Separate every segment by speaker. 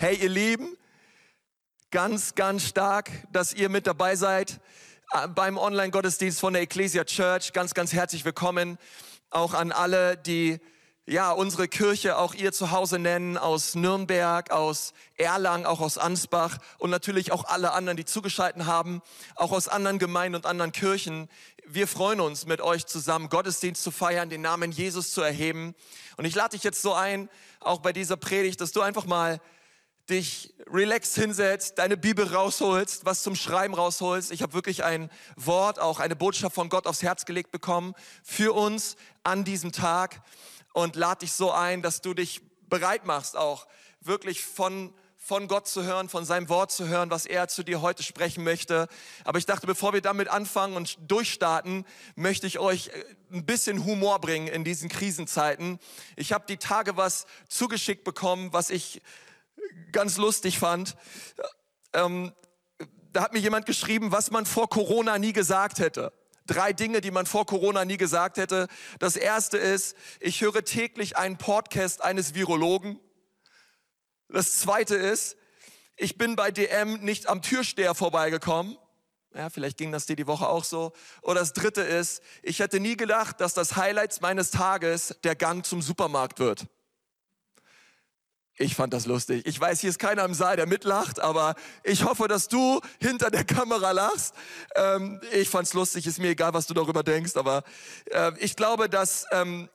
Speaker 1: Hey, ihr Lieben, ganz, ganz stark, dass ihr mit dabei seid äh, beim Online-Gottesdienst von der Ecclesia Church. Ganz, ganz herzlich willkommen auch an alle, die ja, unsere Kirche auch ihr Zuhause nennen, aus Nürnberg, aus Erlangen, auch aus Ansbach und natürlich auch alle anderen, die zugeschalten haben, auch aus anderen Gemeinden und anderen Kirchen. Wir freuen uns, mit euch zusammen Gottesdienst zu feiern, den Namen Jesus zu erheben. Und ich lade dich jetzt so ein, auch bei dieser Predigt, dass du einfach mal dich relaxed hinsetzt, deine Bibel rausholst, was zum Schreiben rausholst. Ich habe wirklich ein Wort, auch eine Botschaft von Gott aufs Herz gelegt bekommen für uns an diesem Tag und lade dich so ein, dass du dich bereit machst, auch wirklich von von Gott zu hören, von seinem Wort zu hören, was er zu dir heute sprechen möchte. Aber ich dachte, bevor wir damit anfangen und durchstarten, möchte ich euch äh, ein bisschen Humor bringen in diesen Krisenzeiten. Ich habe die Tage was zugeschickt bekommen, was ich ganz lustig fand. Ähm, da hat mir jemand geschrieben, was man vor Corona nie gesagt hätte. Drei Dinge, die man vor Corona nie gesagt hätte. Das erste ist, ich höre täglich einen Podcast eines Virologen. Das zweite ist, ich bin bei DM nicht am Türsteher vorbeigekommen. Ja, vielleicht ging das dir die Woche auch so. Oder das dritte ist, ich hätte nie gedacht, dass das Highlights meines Tages der Gang zum Supermarkt wird. Ich fand das lustig. Ich weiß, hier ist keiner im Saal, der mitlacht, aber ich hoffe, dass du hinter der Kamera lachst. Ähm, ich fand's lustig, ist mir egal, was du darüber denkst, aber äh, ich glaube, dass ähm,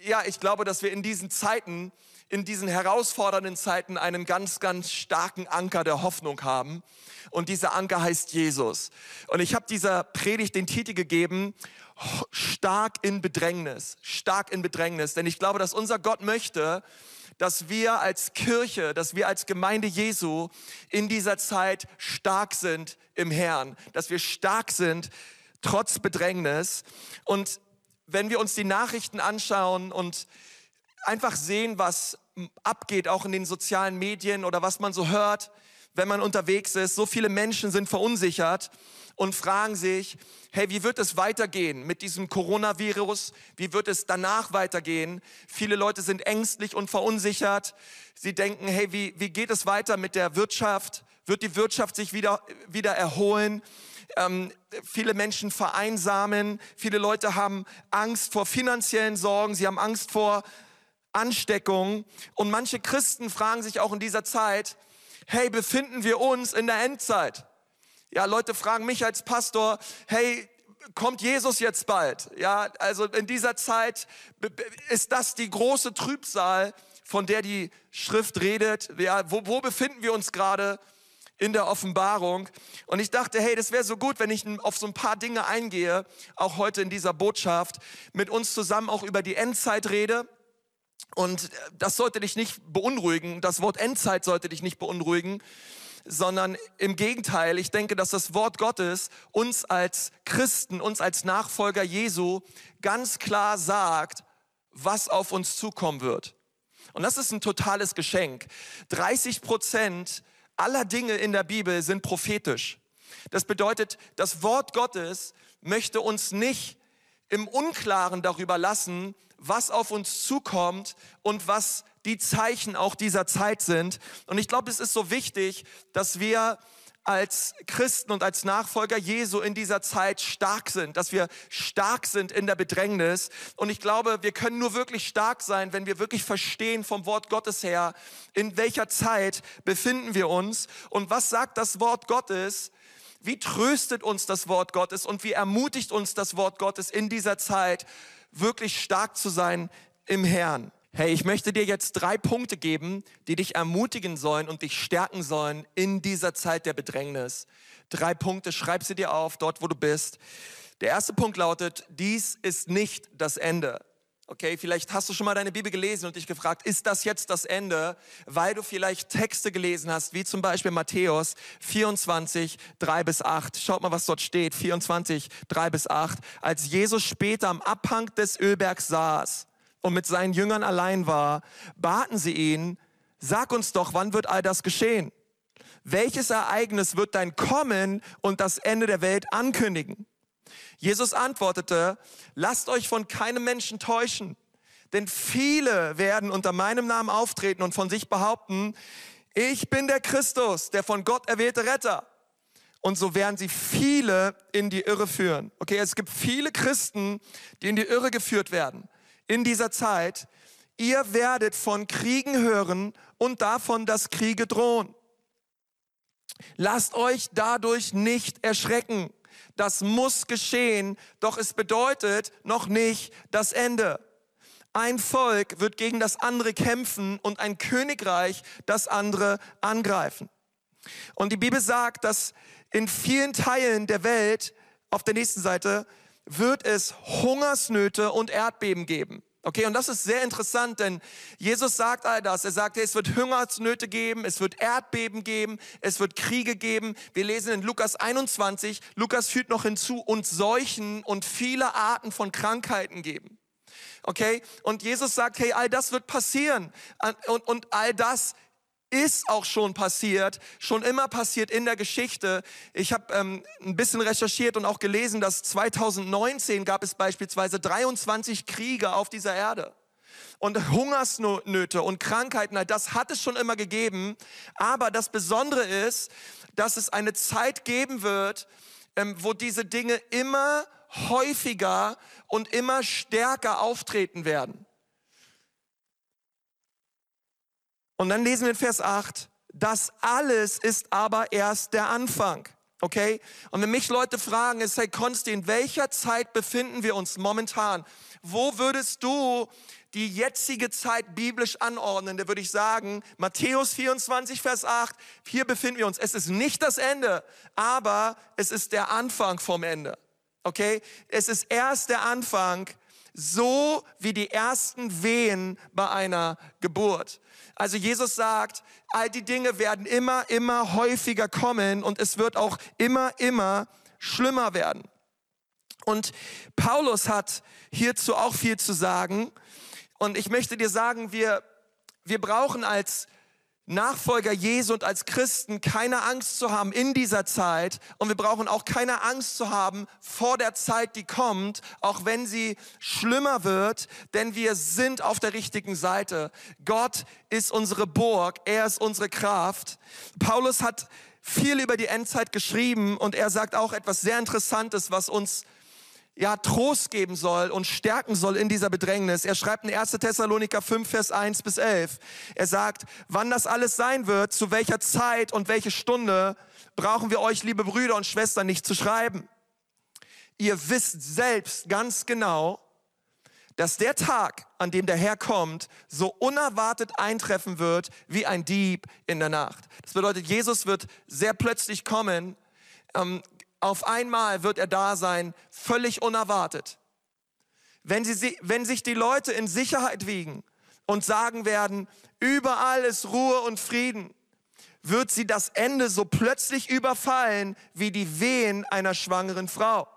Speaker 1: ja, ich glaube, dass wir in diesen Zeiten, in diesen herausfordernden Zeiten einen ganz, ganz starken Anker der Hoffnung haben. Und dieser Anker heißt Jesus. Und ich habe dieser Predigt den Titel gegeben, stark in Bedrängnis, stark in Bedrängnis. Denn ich glaube, dass unser Gott möchte, dass wir als Kirche, dass wir als Gemeinde Jesu in dieser Zeit stark sind im Herrn, dass wir stark sind trotz Bedrängnis. Und wenn wir uns die Nachrichten anschauen und einfach sehen, was abgeht, auch in den sozialen Medien oder was man so hört, wenn man unterwegs ist, so viele Menschen sind verunsichert und fragen sich, hey, wie wird es weitergehen mit diesem Coronavirus? Wie wird es danach weitergehen? Viele Leute sind ängstlich und verunsichert. Sie denken, hey, wie, wie geht es weiter mit der Wirtschaft? Wird die Wirtschaft sich wieder, wieder erholen? Ähm, viele Menschen vereinsamen. Viele Leute haben Angst vor finanziellen Sorgen. Sie haben Angst vor Ansteckung. Und manche Christen fragen sich auch in dieser Zeit, hey, befinden wir uns in der Endzeit? Ja, Leute fragen mich als Pastor, hey, kommt Jesus jetzt bald? Ja, also in dieser Zeit ist das die große Trübsal, von der die Schrift redet. Ja, wo, wo befinden wir uns gerade? in der Offenbarung. Und ich dachte, hey, das wäre so gut, wenn ich auf so ein paar Dinge eingehe, auch heute in dieser Botschaft, mit uns zusammen auch über die Endzeit rede. Und das sollte dich nicht beunruhigen, das Wort Endzeit sollte dich nicht beunruhigen, sondern im Gegenteil, ich denke, dass das Wort Gottes uns als Christen, uns als Nachfolger Jesu ganz klar sagt, was auf uns zukommen wird. Und das ist ein totales Geschenk. 30 Prozent aller Dinge in der Bibel sind prophetisch. Das bedeutet, das Wort Gottes möchte uns nicht im Unklaren darüber lassen, was auf uns zukommt und was die Zeichen auch dieser Zeit sind. Und ich glaube, es ist so wichtig, dass wir als Christen und als Nachfolger Jesu in dieser Zeit stark sind, dass wir stark sind in der Bedrängnis. Und ich glaube, wir können nur wirklich stark sein, wenn wir wirklich verstehen vom Wort Gottes her, in welcher Zeit befinden wir uns und was sagt das Wort Gottes. Wie tröstet uns das Wort Gottes und wie ermutigt uns das Wort Gottes in dieser Zeit, wirklich stark zu sein im Herrn? Hey, ich möchte dir jetzt drei Punkte geben, die dich ermutigen sollen und dich stärken sollen in dieser Zeit der Bedrängnis. Drei Punkte, schreib sie dir auf, dort wo du bist. Der erste Punkt lautet, dies ist nicht das Ende. Okay, vielleicht hast du schon mal deine Bibel gelesen und dich gefragt, ist das jetzt das Ende? Weil du vielleicht Texte gelesen hast, wie zum Beispiel Matthäus 24, 3 bis 8. Schaut mal, was dort steht. 24, 3 bis 8. Als Jesus später am Abhang des Ölbergs saß, und mit seinen Jüngern allein war, baten sie ihn, sag uns doch, wann wird all das geschehen? Welches Ereignis wird dein Kommen und das Ende der Welt ankündigen? Jesus antwortete, lasst euch von keinem Menschen täuschen, denn viele werden unter meinem Namen auftreten und von sich behaupten, ich bin der Christus, der von Gott erwählte Retter. Und so werden sie viele in die Irre führen. Okay, es gibt viele Christen, die in die Irre geführt werden in dieser Zeit. Ihr werdet von Kriegen hören und davon, dass Kriege drohen. Lasst euch dadurch nicht erschrecken. Das muss geschehen, doch es bedeutet noch nicht das Ende. Ein Volk wird gegen das andere kämpfen und ein Königreich das andere angreifen. Und die Bibel sagt, dass in vielen Teilen der Welt, auf der nächsten Seite, wird es Hungersnöte und Erdbeben geben. Okay, und das ist sehr interessant, denn Jesus sagt all das. Er sagt, es wird Hungersnöte geben, es wird Erdbeben geben, es wird Kriege geben. Wir lesen in Lukas 21, Lukas führt noch hinzu, und Seuchen und viele Arten von Krankheiten geben. Okay, und Jesus sagt, hey, all das wird passieren. Und, und all das ist auch schon passiert, schon immer passiert in der Geschichte. Ich habe ähm, ein bisschen recherchiert und auch gelesen, dass 2019 gab es beispielsweise 23 Kriege auf dieser Erde. Und Hungersnöte und Krankheiten, das hat es schon immer gegeben. Aber das Besondere ist, dass es eine Zeit geben wird, ähm, wo diese Dinge immer häufiger und immer stärker auftreten werden. Und dann lesen wir in Vers 8, das alles ist aber erst der Anfang. Okay? Und wenn mich Leute fragen, ist, hey Konsti, in welcher Zeit befinden wir uns momentan? Wo würdest du die jetzige Zeit biblisch anordnen? Da würde ich sagen, Matthäus 24, Vers 8, hier befinden wir uns. Es ist nicht das Ende, aber es ist der Anfang vom Ende. Okay? Es ist erst der Anfang, so wie die ersten Wehen bei einer Geburt. Also Jesus sagt, all die Dinge werden immer, immer häufiger kommen und es wird auch immer, immer schlimmer werden. Und Paulus hat hierzu auch viel zu sagen. Und ich möchte dir sagen, wir, wir brauchen als Nachfolger Jesu und als Christen keine Angst zu haben in dieser Zeit und wir brauchen auch keine Angst zu haben vor der Zeit, die kommt, auch wenn sie schlimmer wird, denn wir sind auf der richtigen Seite. Gott ist unsere Burg, er ist unsere Kraft. Paulus hat viel über die Endzeit geschrieben und er sagt auch etwas sehr Interessantes, was uns ja, Trost geben soll und stärken soll in dieser Bedrängnis. Er schreibt in 1. Thessaloniker 5, Vers 1 bis 11. Er sagt, wann das alles sein wird, zu welcher Zeit und welche Stunde, brauchen wir euch, liebe Brüder und Schwestern, nicht zu schreiben. Ihr wisst selbst ganz genau, dass der Tag, an dem der Herr kommt, so unerwartet eintreffen wird wie ein Dieb in der Nacht. Das bedeutet, Jesus wird sehr plötzlich kommen. Ähm, auf einmal wird er da sein, völlig unerwartet. Wenn, sie, wenn sich die Leute in Sicherheit wiegen und sagen werden, überall ist Ruhe und Frieden, wird sie das Ende so plötzlich überfallen wie die Wehen einer schwangeren Frau.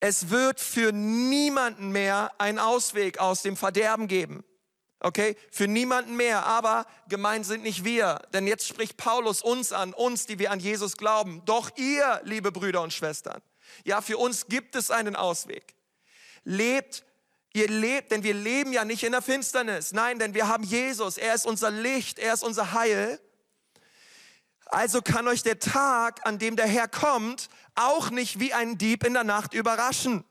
Speaker 1: Es wird für niemanden mehr einen Ausweg aus dem Verderben geben. Okay, für niemanden mehr, aber gemeint sind nicht wir, denn jetzt spricht Paulus uns an, uns, die wir an Jesus glauben. Doch ihr, liebe Brüder und Schwestern, ja, für uns gibt es einen Ausweg. Lebt, ihr lebt, denn wir leben ja nicht in der Finsternis. Nein, denn wir haben Jesus, er ist unser Licht, er ist unser Heil. Also kann euch der Tag, an dem der Herr kommt, auch nicht wie ein Dieb in der Nacht überraschen.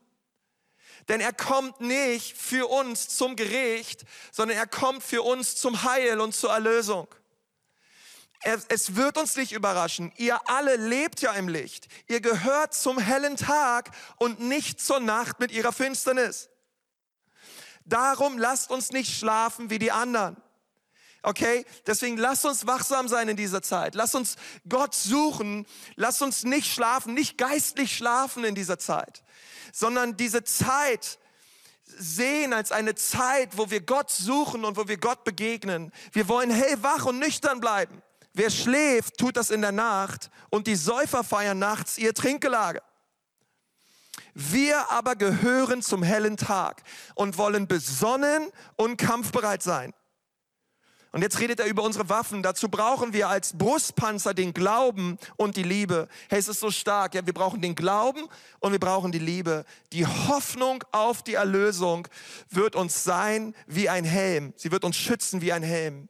Speaker 1: Denn er kommt nicht für uns zum Gericht, sondern er kommt für uns zum Heil und zur Erlösung. Es wird uns nicht überraschen. Ihr alle lebt ja im Licht. Ihr gehört zum hellen Tag und nicht zur Nacht mit ihrer Finsternis. Darum lasst uns nicht schlafen wie die anderen. Okay? Deswegen lasst uns wachsam sein in dieser Zeit. Lasst uns Gott suchen. Lasst uns nicht schlafen, nicht geistlich schlafen in dieser Zeit sondern diese Zeit sehen als eine Zeit, wo wir Gott suchen und wo wir Gott begegnen. Wir wollen hellwach und nüchtern bleiben. Wer schläft, tut das in der Nacht und die Säufer feiern nachts ihr Trinkgelage. Wir aber gehören zum hellen Tag und wollen besonnen und kampfbereit sein. Und jetzt redet er über unsere Waffen. Dazu brauchen wir als Brustpanzer den Glauben und die Liebe. Hey, es ist so stark. Ja, wir brauchen den Glauben und wir brauchen die Liebe. Die Hoffnung auf die Erlösung wird uns sein wie ein Helm. Sie wird uns schützen wie ein Helm.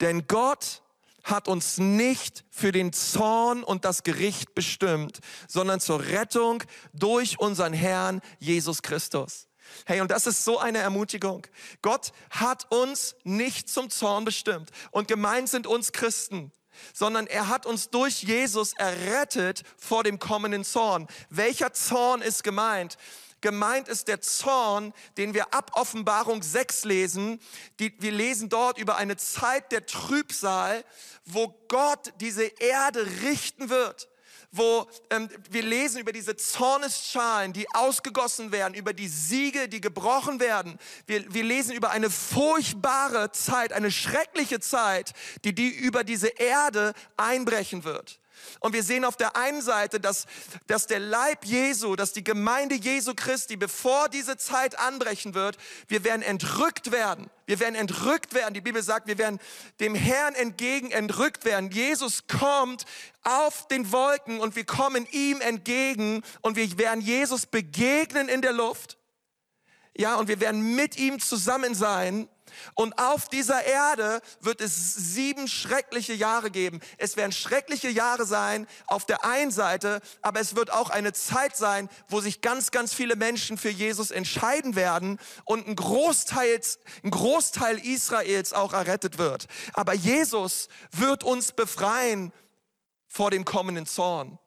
Speaker 1: Denn Gott hat uns nicht für den Zorn und das Gericht bestimmt, sondern zur Rettung durch unseren Herrn Jesus Christus. Hey, und das ist so eine Ermutigung. Gott hat uns nicht zum Zorn bestimmt. Und gemeint sind uns Christen sondern er hat uns durch Jesus errettet vor dem kommenden Zorn. Welcher Zorn ist gemeint? Gemeint ist der Zorn, den wir ab Offenbarung 6 lesen. Die, wir lesen dort über eine Zeit der Trübsal, wo Gott diese Erde richten wird wo ähm, wir lesen über diese Zornesschalen, die ausgegossen werden, über die Siege, die gebrochen werden. Wir, wir lesen über eine furchtbare Zeit, eine schreckliche Zeit, die, die über diese Erde einbrechen wird. Und wir sehen auf der einen Seite, dass, dass der Leib Jesu, dass die Gemeinde Jesu Christi, bevor diese Zeit anbrechen wird, wir werden entrückt werden. Wir werden entrückt werden. Die Bibel sagt, wir werden dem Herrn entgegen entrückt werden. Jesus kommt auf den Wolken und wir kommen ihm entgegen und wir werden Jesus begegnen in der Luft. Ja, und wir werden mit ihm zusammen sein und auf dieser Erde wird es sieben schreckliche Jahre geben. Es werden schreckliche Jahre sein auf der einen Seite, aber es wird auch eine Zeit sein, wo sich ganz, ganz viele Menschen für Jesus entscheiden werden und ein Großteil, ein Großteil Israels auch errettet wird. Aber Jesus wird uns befreien vor dem kommenden Zorn.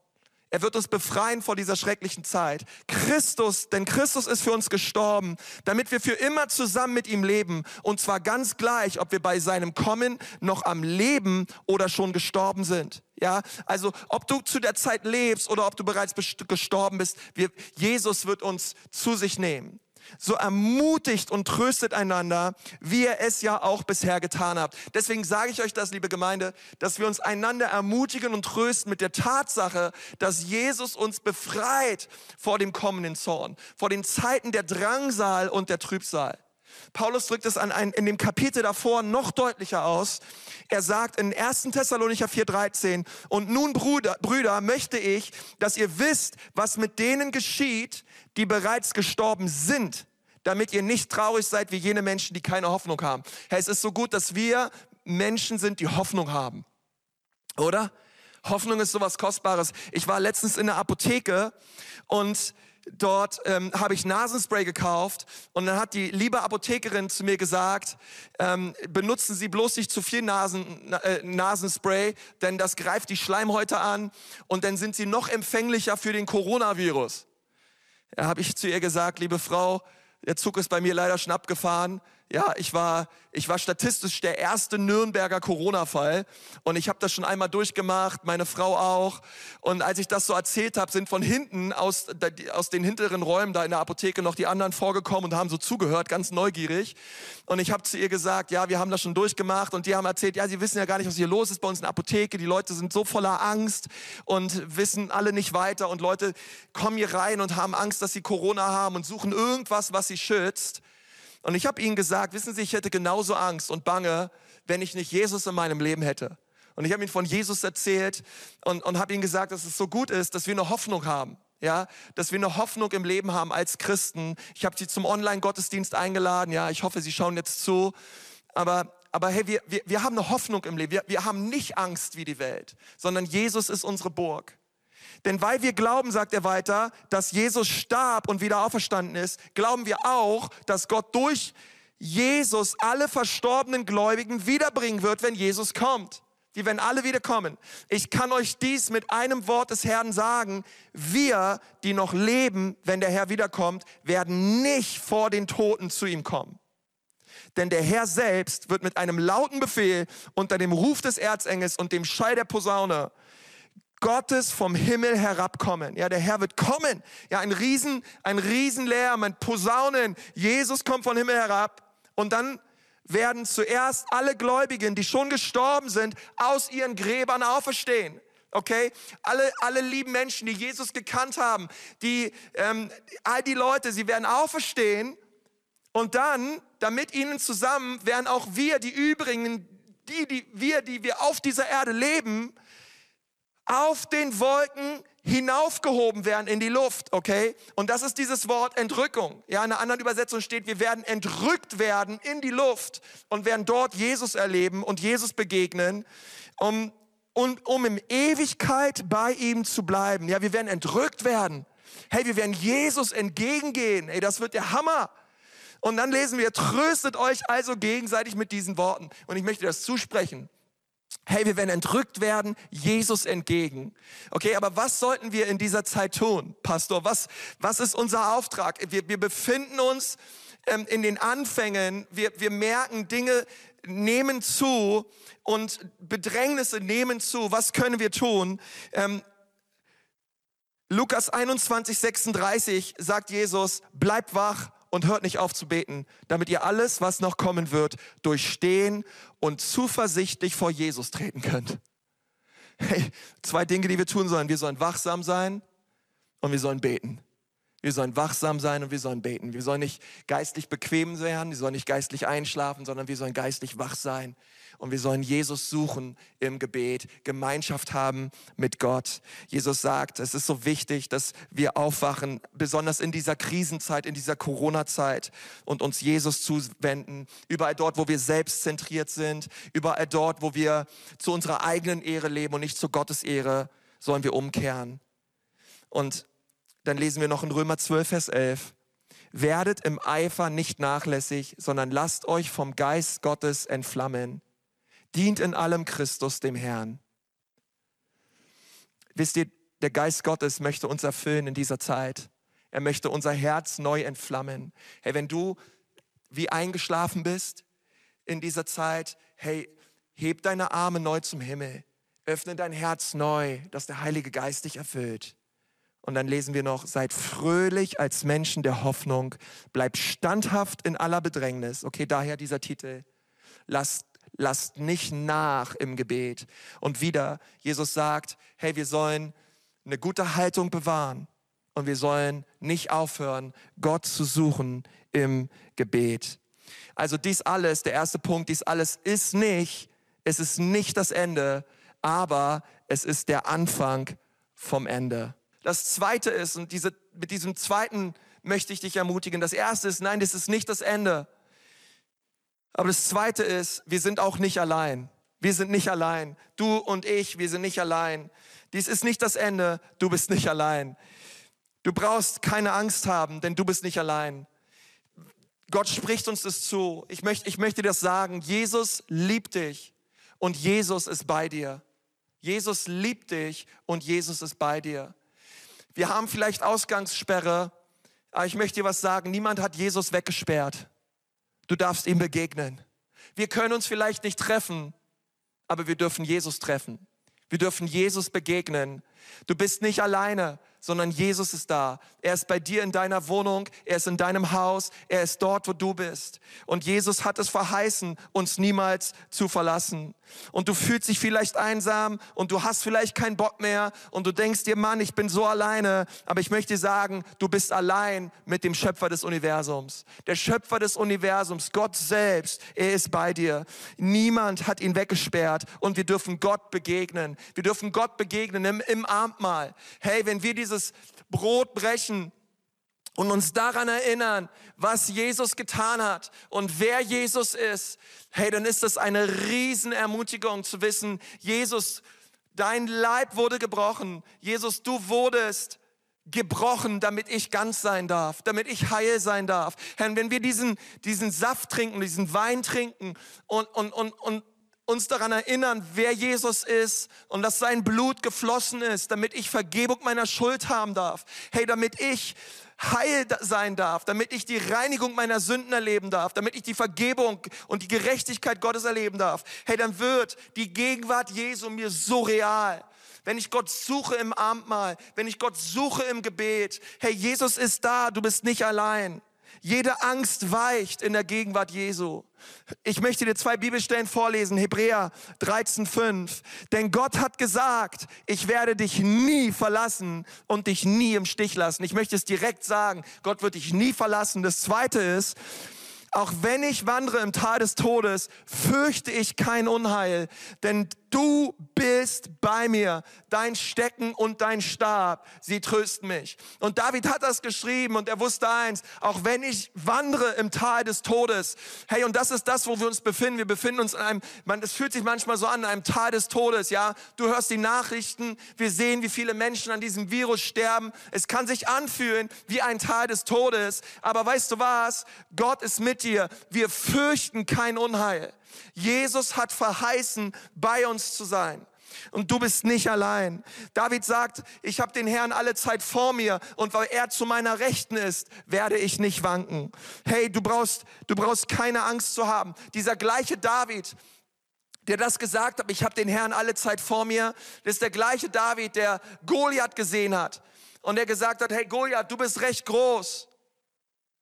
Speaker 1: Er wird uns befreien vor dieser schrecklichen Zeit. Christus, denn Christus ist für uns gestorben, damit wir für immer zusammen mit ihm leben. Und zwar ganz gleich, ob wir bei seinem Kommen noch am Leben oder schon gestorben sind. Ja, also ob du zu der Zeit lebst oder ob du bereits gestorben bist, wir, Jesus wird uns zu sich nehmen so ermutigt und tröstet einander, wie ihr es ja auch bisher getan habt. Deswegen sage ich euch das, liebe Gemeinde, dass wir uns einander ermutigen und trösten mit der Tatsache, dass Jesus uns befreit vor dem kommenden Zorn, vor den Zeiten der Drangsal und der Trübsal. Paulus drückt es an ein, in dem Kapitel davor noch deutlicher aus. Er sagt in 1. Thessalonicher 4,13, und nun Brüder, Brüder, möchte ich, dass ihr wisst, was mit denen geschieht, die bereits gestorben sind, damit ihr nicht traurig seid wie jene Menschen, die keine Hoffnung haben. Herr, es ist so gut, dass wir Menschen sind, die Hoffnung haben. Oder? Hoffnung ist sowas Kostbares. Ich war letztens in der Apotheke und dort ähm, habe ich Nasenspray gekauft und dann hat die liebe Apothekerin zu mir gesagt, ähm, benutzen Sie bloß nicht zu viel Nasen, äh, Nasenspray, denn das greift die Schleimhäute an und dann sind Sie noch empfänglicher für den Coronavirus. Da habe ich zu ihr gesagt, liebe Frau, der Zug ist bei mir leider schon abgefahren. Ja, ich war, ich war statistisch der erste Nürnberger Corona-Fall und ich habe das schon einmal durchgemacht, meine Frau auch. Und als ich das so erzählt habe, sind von hinten aus, aus den hinteren Räumen da in der Apotheke noch die anderen vorgekommen und haben so zugehört, ganz neugierig. Und ich habe zu ihr gesagt, ja, wir haben das schon durchgemacht und die haben erzählt, ja, sie wissen ja gar nicht, was hier los ist bei uns in der Apotheke. Die Leute sind so voller Angst und wissen alle nicht weiter und Leute kommen hier rein und haben Angst, dass sie Corona haben und suchen irgendwas, was sie schützt. Und ich habe ihnen gesagt, wissen Sie, ich hätte genauso Angst und Bange, wenn ich nicht Jesus in meinem Leben hätte. Und ich habe ihnen von Jesus erzählt und, und habe ihnen gesagt, dass es so gut ist, dass wir eine Hoffnung haben. Ja, dass wir eine Hoffnung im Leben haben als Christen. Ich habe sie zum Online-Gottesdienst eingeladen. Ja, ich hoffe, sie schauen jetzt zu. Aber, aber hey, wir, wir, wir haben eine Hoffnung im Leben. Wir, wir haben nicht Angst wie die Welt, sondern Jesus ist unsere Burg. Denn weil wir glauben, sagt er weiter, dass Jesus starb und wieder auferstanden ist, glauben wir auch, dass Gott durch Jesus alle verstorbenen Gläubigen wiederbringen wird, wenn Jesus kommt. Die werden alle wiederkommen. Ich kann euch dies mit einem Wort des Herrn sagen. Wir, die noch leben, wenn der Herr wiederkommt, werden nicht vor den Toten zu ihm kommen. Denn der Herr selbst wird mit einem lauten Befehl unter dem Ruf des Erzengels und dem Schall der Posaune Gottes vom Himmel herabkommen. Ja, der Herr wird kommen. Ja, ein Riesen, ein Riesenlärm, ein Posaunen. Jesus kommt vom Himmel herab. Und dann werden zuerst alle Gläubigen, die schon gestorben sind, aus ihren Gräbern auferstehen. Okay, alle, alle lieben Menschen, die Jesus gekannt haben, die, ähm, all die Leute, sie werden auferstehen und dann, damit ihnen zusammen, werden auch wir, die übrigen, die, die wir, die wir auf dieser Erde leben, auf den Wolken hinaufgehoben werden in die Luft, okay? Und das ist dieses Wort Entrückung. Ja, in einer anderen Übersetzung steht, wir werden entrückt werden in die Luft und werden dort Jesus erleben und Jesus begegnen, um, und, um in Ewigkeit bei ihm zu bleiben. Ja, wir werden entrückt werden. Hey, wir werden Jesus entgegengehen. Hey, das wird der Hammer. Und dann lesen wir, tröstet euch also gegenseitig mit diesen Worten. Und ich möchte das zusprechen. Hey, wir werden entrückt werden, Jesus entgegen. Okay, aber was sollten wir in dieser Zeit tun, Pastor? Was, was ist unser Auftrag? Wir, wir befinden uns ähm, in den Anfängen. Wir, wir merken, Dinge nehmen zu und Bedrängnisse nehmen zu. Was können wir tun? Ähm, Lukas 21, 36 sagt Jesus, bleibt wach und hört nicht auf zu beten, damit ihr alles, was noch kommen wird, durchstehen und zuversichtlich vor Jesus treten könnt. Hey, zwei Dinge, die wir tun sollen. Wir sollen wachsam sein und wir sollen beten. Wir sollen wachsam sein und wir sollen beten. Wir sollen nicht geistlich bequem sein, wir sollen nicht geistlich einschlafen, sondern wir sollen geistlich wach sein und wir sollen Jesus suchen im Gebet, Gemeinschaft haben mit Gott. Jesus sagt, es ist so wichtig, dass wir aufwachen, besonders in dieser Krisenzeit, in dieser Corona-Zeit und uns Jesus zuwenden. Überall dort, wo wir selbstzentriert sind, überall dort, wo wir zu unserer eigenen Ehre leben und nicht zu Gottes Ehre, sollen wir umkehren. Und dann lesen wir noch in Römer 12, Vers 11. Werdet im Eifer nicht nachlässig, sondern lasst euch vom Geist Gottes entflammen dient in allem Christus, dem Herrn. Wisst ihr, der Geist Gottes möchte uns erfüllen in dieser Zeit. Er möchte unser Herz neu entflammen. Hey, wenn du wie eingeschlafen bist in dieser Zeit, hey, heb deine Arme neu zum Himmel. Öffne dein Herz neu, dass der Heilige Geist dich erfüllt. Und dann lesen wir noch, seid fröhlich als Menschen der Hoffnung, bleibt standhaft in aller Bedrängnis. Okay, daher dieser Titel. Lasst lasst nicht nach im Gebet. Und wieder, Jesus sagt, hey, wir sollen eine gute Haltung bewahren und wir sollen nicht aufhören, Gott zu suchen im Gebet. Also dies alles, der erste Punkt, dies alles ist nicht, es ist nicht das Ende, aber es ist der Anfang vom Ende. Das zweite ist, und diese, mit diesem zweiten möchte ich dich ermutigen, das erste ist, nein, das ist nicht das Ende. Aber das Zweite ist, wir sind auch nicht allein. Wir sind nicht allein. Du und ich, wir sind nicht allein. Dies ist nicht das Ende. Du bist nicht allein. Du brauchst keine Angst haben, denn du bist nicht allein. Gott spricht uns das zu. Ich möchte, ich möchte dir das sagen. Jesus liebt dich und Jesus ist bei dir. Jesus liebt dich und Jesus ist bei dir. Wir haben vielleicht Ausgangssperre, aber ich möchte dir was sagen. Niemand hat Jesus weggesperrt. Du darfst ihm begegnen. Wir können uns vielleicht nicht treffen, aber wir dürfen Jesus treffen. Wir dürfen Jesus begegnen. Du bist nicht alleine sondern Jesus ist da. Er ist bei dir in deiner Wohnung, er ist in deinem Haus, er ist dort, wo du bist. Und Jesus hat es verheißen, uns niemals zu verlassen. Und du fühlst dich vielleicht einsam und du hast vielleicht keinen Bock mehr und du denkst dir, Mann, ich bin so alleine. Aber ich möchte dir sagen, du bist allein mit dem Schöpfer des Universums. Der Schöpfer des Universums, Gott selbst, er ist bei dir. Niemand hat ihn weggesperrt und wir dürfen Gott begegnen. Wir dürfen Gott begegnen im, im Abendmahl. Hey, wenn wir diese dieses Brot brechen und uns daran erinnern, was Jesus getan hat und wer Jesus ist, hey, dann ist das eine Riesenermutigung zu wissen, Jesus, dein Leib wurde gebrochen. Jesus, du wurdest gebrochen, damit ich ganz sein darf, damit ich heil sein darf. Herr, wenn wir diesen, diesen Saft trinken, diesen Wein trinken und, und, und, und uns daran erinnern, wer Jesus ist und dass sein Blut geflossen ist, damit ich Vergebung meiner Schuld haben darf. Hey, damit ich heil sein darf, damit ich die Reinigung meiner Sünden erleben darf, damit ich die Vergebung und die Gerechtigkeit Gottes erleben darf. Hey, dann wird die Gegenwart Jesu mir so real. Wenn ich Gott suche im Abendmahl, wenn ich Gott suche im Gebet, hey, Jesus ist da, du bist nicht allein. Jede Angst weicht in der Gegenwart Jesu. Ich möchte dir zwei Bibelstellen vorlesen, Hebräer 13,5. Denn Gott hat gesagt, ich werde dich nie verlassen und dich nie im Stich lassen. Ich möchte es direkt sagen, Gott wird dich nie verlassen. Das zweite ist, auch wenn ich wandere im Tal des Todes, fürchte ich kein Unheil, denn du bist bei mir, dein Stecken und dein Stab, sie trösten mich. Und David hat das geschrieben und er wusste eins, auch wenn ich wandere im Tal des Todes, hey, und das ist das, wo wir uns befinden. Wir befinden uns in einem, man, es fühlt sich manchmal so an, in einem Tal des Todes, ja. Du hörst die Nachrichten, wir sehen, wie viele Menschen an diesem Virus sterben. Es kann sich anfühlen wie ein Tal des Todes, aber weißt du was? Gott ist mit dir. Wir fürchten kein Unheil. Jesus hat verheißen, bei uns zu sein. Und du bist nicht allein. David sagt, ich habe den Herrn alle Zeit vor mir und weil er zu meiner Rechten ist, werde ich nicht wanken. Hey, du brauchst, du brauchst keine Angst zu haben. Dieser gleiche David, der das gesagt hat, ich habe den Herrn alle Zeit vor mir, das ist der gleiche David, der Goliath gesehen hat und der gesagt hat, hey Goliath, du bist recht groß.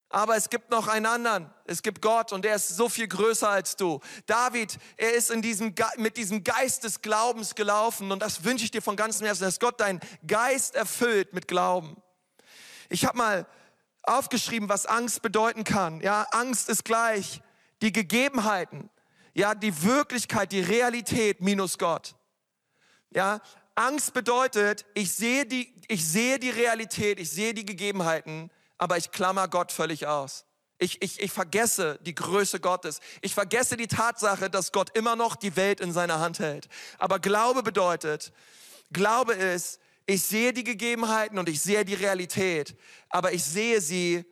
Speaker 1: Aber es gibt noch einen anderen. Es gibt Gott und der ist so viel größer als du. David, er ist in diesem, mit diesem Geist des Glaubens gelaufen und das wünsche ich dir von ganzem Herzen, dass Gott deinen Geist erfüllt mit Glauben. Ich habe mal aufgeschrieben, was Angst bedeuten kann. Ja, Angst ist gleich die Gegebenheiten, ja, die Wirklichkeit, die Realität minus Gott. Ja, Angst bedeutet, ich sehe die, ich sehe die Realität, ich sehe die Gegebenheiten aber ich klammer Gott völlig aus. Ich, ich, ich vergesse die Größe Gottes. Ich vergesse die Tatsache, dass Gott immer noch die Welt in seiner Hand hält. Aber Glaube bedeutet, Glaube ist, ich sehe die Gegebenheiten und ich sehe die Realität, aber ich sehe sie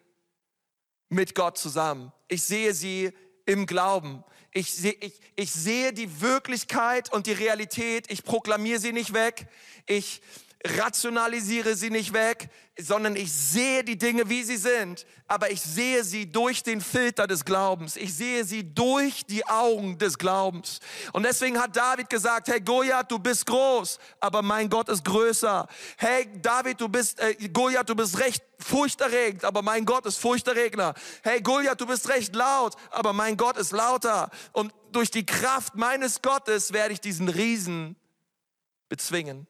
Speaker 1: mit Gott zusammen. Ich sehe sie im Glauben. Ich, sehe, ich, ich sehe die Wirklichkeit und die Realität. Ich proklamiere sie nicht weg. Ich, rationalisiere sie nicht weg, sondern ich sehe die Dinge, wie sie sind, aber ich sehe sie durch den Filter des Glaubens. Ich sehe sie durch die Augen des Glaubens. Und deswegen hat David gesagt, hey Goliath, du bist groß, aber mein Gott ist größer. Hey David, du bist, äh, Goliath, du bist recht furchterregend, aber mein Gott ist furchterregner. Hey Goliath, du bist recht laut, aber mein Gott ist lauter. Und durch die Kraft meines Gottes werde ich diesen Riesen bezwingen.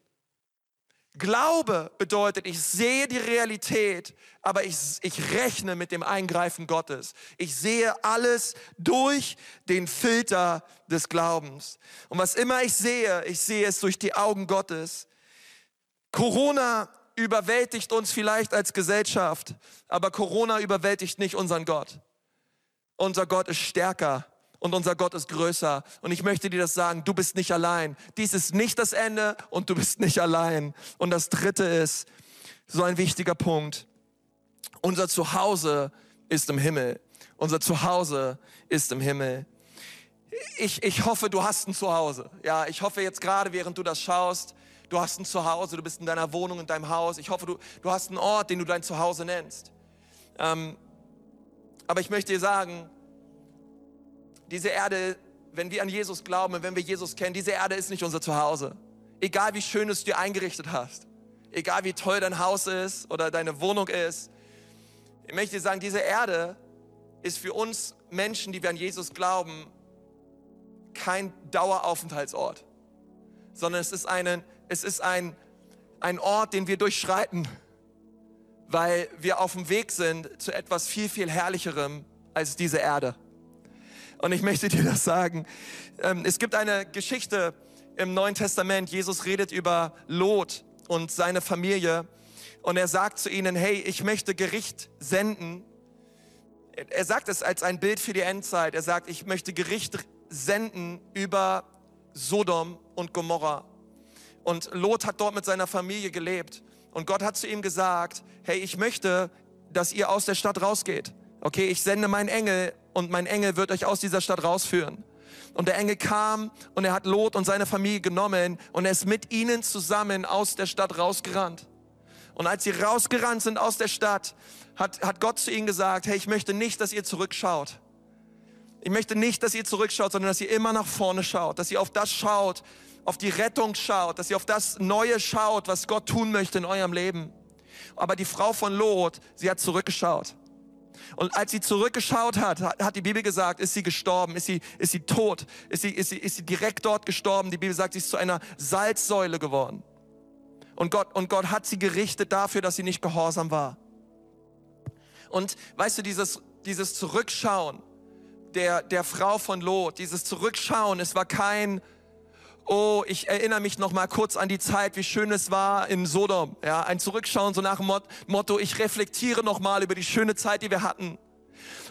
Speaker 1: Glaube bedeutet, ich sehe die Realität, aber ich, ich rechne mit dem Eingreifen Gottes. Ich sehe alles durch den Filter des Glaubens. Und was immer ich sehe, ich sehe es durch die Augen Gottes. Corona überwältigt uns vielleicht als Gesellschaft, aber Corona überwältigt nicht unseren Gott. Unser Gott ist stärker und unser Gott ist größer. Und ich möchte dir das sagen, du bist nicht allein. Dies ist nicht das Ende und du bist nicht allein. Und das Dritte ist, so ein wichtiger Punkt, unser Zuhause ist im Himmel. Unser Zuhause ist im Himmel. Ich, ich hoffe, du hast ein Zuhause. Ja, ich hoffe jetzt gerade, während du das schaust, du hast ein Zuhause, du bist in deiner Wohnung, in deinem Haus. Ich hoffe, du, du hast einen Ort, den du dein Zuhause nennst. Ähm, aber ich möchte dir sagen, diese Erde, wenn wir an Jesus glauben und wenn wir Jesus kennen, diese Erde ist nicht unser Zuhause. Egal wie schön es dir eingerichtet hast, egal wie toll dein Haus ist oder deine Wohnung ist, ich möchte dir sagen, diese Erde ist für uns Menschen, die wir an Jesus glauben, kein Daueraufenthaltsort, sondern es ist, einen, es ist ein, ein Ort, den wir durchschreiten, weil wir auf dem Weg sind zu etwas viel, viel Herrlicherem als diese Erde. Und ich möchte dir das sagen. Ähm, es gibt eine Geschichte im Neuen Testament. Jesus redet über Lot und seine Familie. Und er sagt zu ihnen, hey, ich möchte Gericht senden. Er sagt es als ein Bild für die Endzeit. Er sagt, ich möchte Gericht senden über Sodom und Gomorra. Und Lot hat dort mit seiner Familie gelebt. Und Gott hat zu ihm gesagt, hey, ich möchte, dass ihr aus der Stadt rausgeht. Okay, ich sende meinen Engel und mein Engel wird euch aus dieser Stadt rausführen. Und der Engel kam und er hat Lot und seine Familie genommen und er ist mit ihnen zusammen aus der Stadt rausgerannt. Und als sie rausgerannt sind aus der Stadt, hat, hat Gott zu ihnen gesagt, hey, ich möchte nicht, dass ihr zurückschaut. Ich möchte nicht, dass ihr zurückschaut, sondern dass ihr immer nach vorne schaut, dass ihr auf das schaut, auf die Rettung schaut, dass ihr auf das Neue schaut, was Gott tun möchte in eurem Leben. Aber die Frau von Lot, sie hat zurückgeschaut. Und als sie zurückgeschaut hat, hat die Bibel gesagt, ist sie gestorben, ist sie, ist sie tot, ist sie, ist, sie, ist sie direkt dort gestorben. Die Bibel sagt, sie ist zu einer Salzsäule geworden. Und Gott, und Gott hat sie gerichtet dafür, dass sie nicht gehorsam war. Und weißt du, dieses, dieses Zurückschauen der, der Frau von Lot, dieses Zurückschauen, es war kein, Oh, ich erinnere mich noch mal kurz an die Zeit, wie schön es war in Sodom. Ja, ein Zurückschauen so nach dem Motto, ich reflektiere noch mal über die schöne Zeit, die wir hatten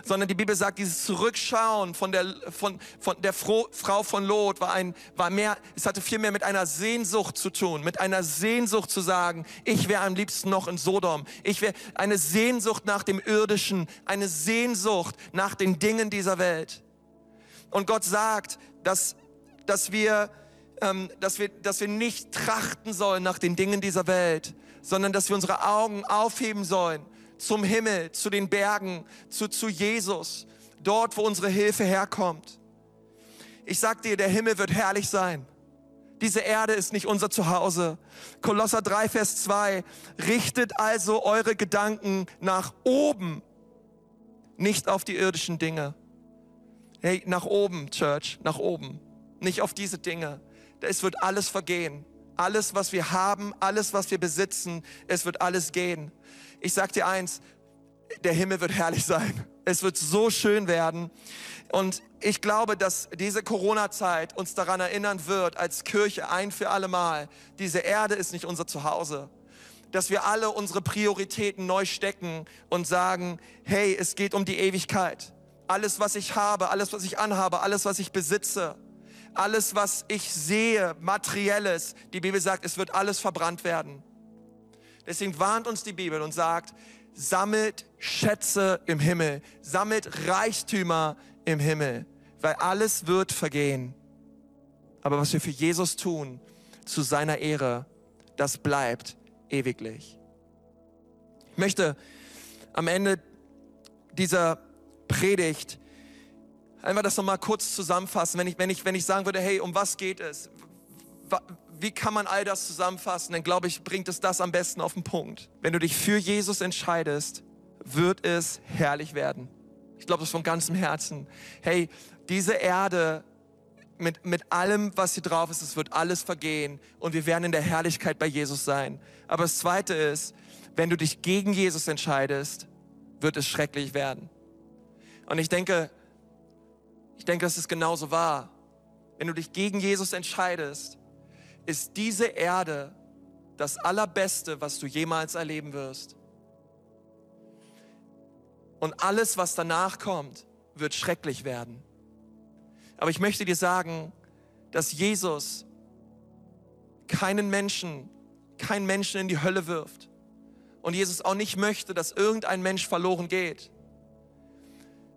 Speaker 1: sondern die Bibel sagt, dieses Zurückschauen von der, von, von der Frau von Lot war ein, war mehr, es hatte viel mehr mit einer Sehnsucht zu tun, mit einer Sehnsucht zu sagen, ich wäre am liebsten noch in Sodom. Ich wäre eine Sehnsucht nach dem Irdischen, eine Sehnsucht nach den Dingen dieser Welt. Und Gott sagt, dass, dass wir, ähm, dass wir, dass wir nicht trachten sollen nach den Dingen dieser Welt, sondern dass wir unsere Augen aufheben sollen zum Himmel, zu den Bergen, zu, zu Jesus, dort, wo unsere Hilfe herkommt. Ich sag dir, der Himmel wird herrlich sein. Diese Erde ist nicht unser Zuhause. Kolosser 3, Vers 2. Richtet also eure Gedanken nach oben, nicht auf die irdischen Dinge. Hey, nach oben, Church, nach oben. Nicht auf diese Dinge. Es wird alles vergehen. Alles, was wir haben, alles, was wir besitzen, es wird alles gehen. Ich sag dir eins, der Himmel wird herrlich sein. Es wird so schön werden. Und ich glaube, dass diese Corona-Zeit uns daran erinnern wird, als Kirche ein für alle Mal, diese Erde ist nicht unser Zuhause. Dass wir alle unsere Prioritäten neu stecken und sagen, hey, es geht um die Ewigkeit. Alles, was ich habe, alles, was ich anhabe, alles, was ich besitze, alles, was ich sehe, materielles, die Bibel sagt, es wird alles verbrannt werden. Deswegen warnt uns die Bibel und sagt, sammelt Schätze im Himmel, sammelt Reichtümer im Himmel, weil alles wird vergehen. Aber was wir für Jesus tun, zu seiner Ehre, das bleibt ewiglich. Ich möchte am Ende dieser Predigt einmal das nochmal kurz zusammenfassen, wenn ich, wenn, ich, wenn ich sagen würde, hey, um was geht es? wie kann man all das zusammenfassen? Dann glaube ich, bringt es das am besten auf den Punkt. Wenn du dich für Jesus entscheidest, wird es herrlich werden. Ich glaube das von ganzem Herzen. Hey, diese Erde mit, mit allem, was hier drauf ist, es wird alles vergehen und wir werden in der Herrlichkeit bei Jesus sein. Aber das Zweite ist, wenn du dich gegen Jesus entscheidest, wird es schrecklich werden. Und ich denke, ich denke, dass es genauso wahr. Wenn du dich gegen Jesus entscheidest, ist diese Erde das Allerbeste, was du jemals erleben wirst. Und alles, was danach kommt, wird schrecklich werden. Aber ich möchte dir sagen, dass Jesus keinen Menschen, keinen Menschen in die Hölle wirft. Und Jesus auch nicht möchte, dass irgendein Mensch verloren geht.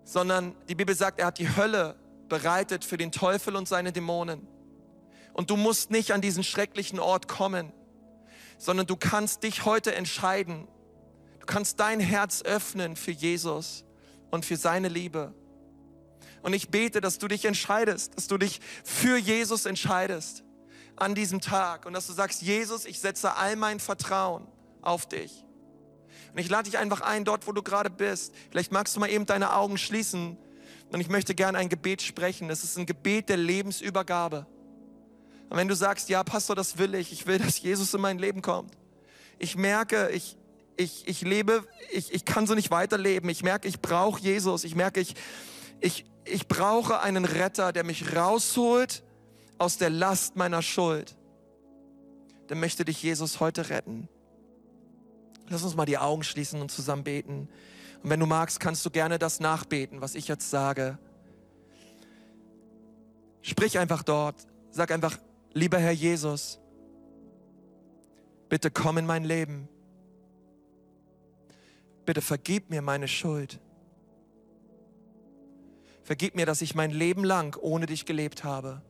Speaker 1: Sondern die Bibel sagt, er hat die Hölle bereitet für den Teufel und seine Dämonen. Und du musst nicht an diesen schrecklichen Ort kommen, sondern du kannst dich heute entscheiden. Du kannst dein Herz öffnen für Jesus und für seine Liebe. Und ich bete, dass du dich entscheidest, dass du dich für Jesus entscheidest an diesem Tag und dass du sagst, Jesus, ich setze all mein Vertrauen auf dich. Und ich lade dich einfach ein, dort, wo du gerade bist. Vielleicht magst du mal eben deine Augen schließen und ich möchte gerne ein Gebet sprechen. Es ist ein Gebet der Lebensübergabe. Und wenn du sagst, ja, Pastor, das will ich, ich will, dass Jesus in mein Leben kommt. Ich merke, ich, ich, ich lebe, ich, ich kann so nicht weiterleben. Ich merke, ich brauche Jesus. Ich merke, ich, ich, ich brauche einen Retter, der mich rausholt aus der Last meiner Schuld. Dann möchte dich Jesus heute retten. Lass uns mal die Augen schließen und zusammen beten. Und wenn du magst, kannst du gerne das nachbeten, was ich jetzt sage. Sprich einfach dort. Sag einfach, Lieber Herr Jesus, bitte komm in mein Leben. Bitte vergib mir meine Schuld. Vergib mir, dass ich mein Leben lang ohne dich gelebt habe.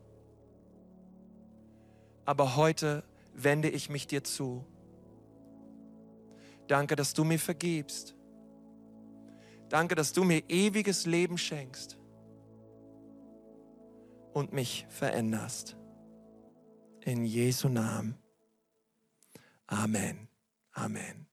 Speaker 1: Aber heute wende ich mich dir zu. Danke, dass du mir vergibst. Danke, dass du mir ewiges Leben schenkst und mich veränderst. In Jesu Namen. Amen. Amen.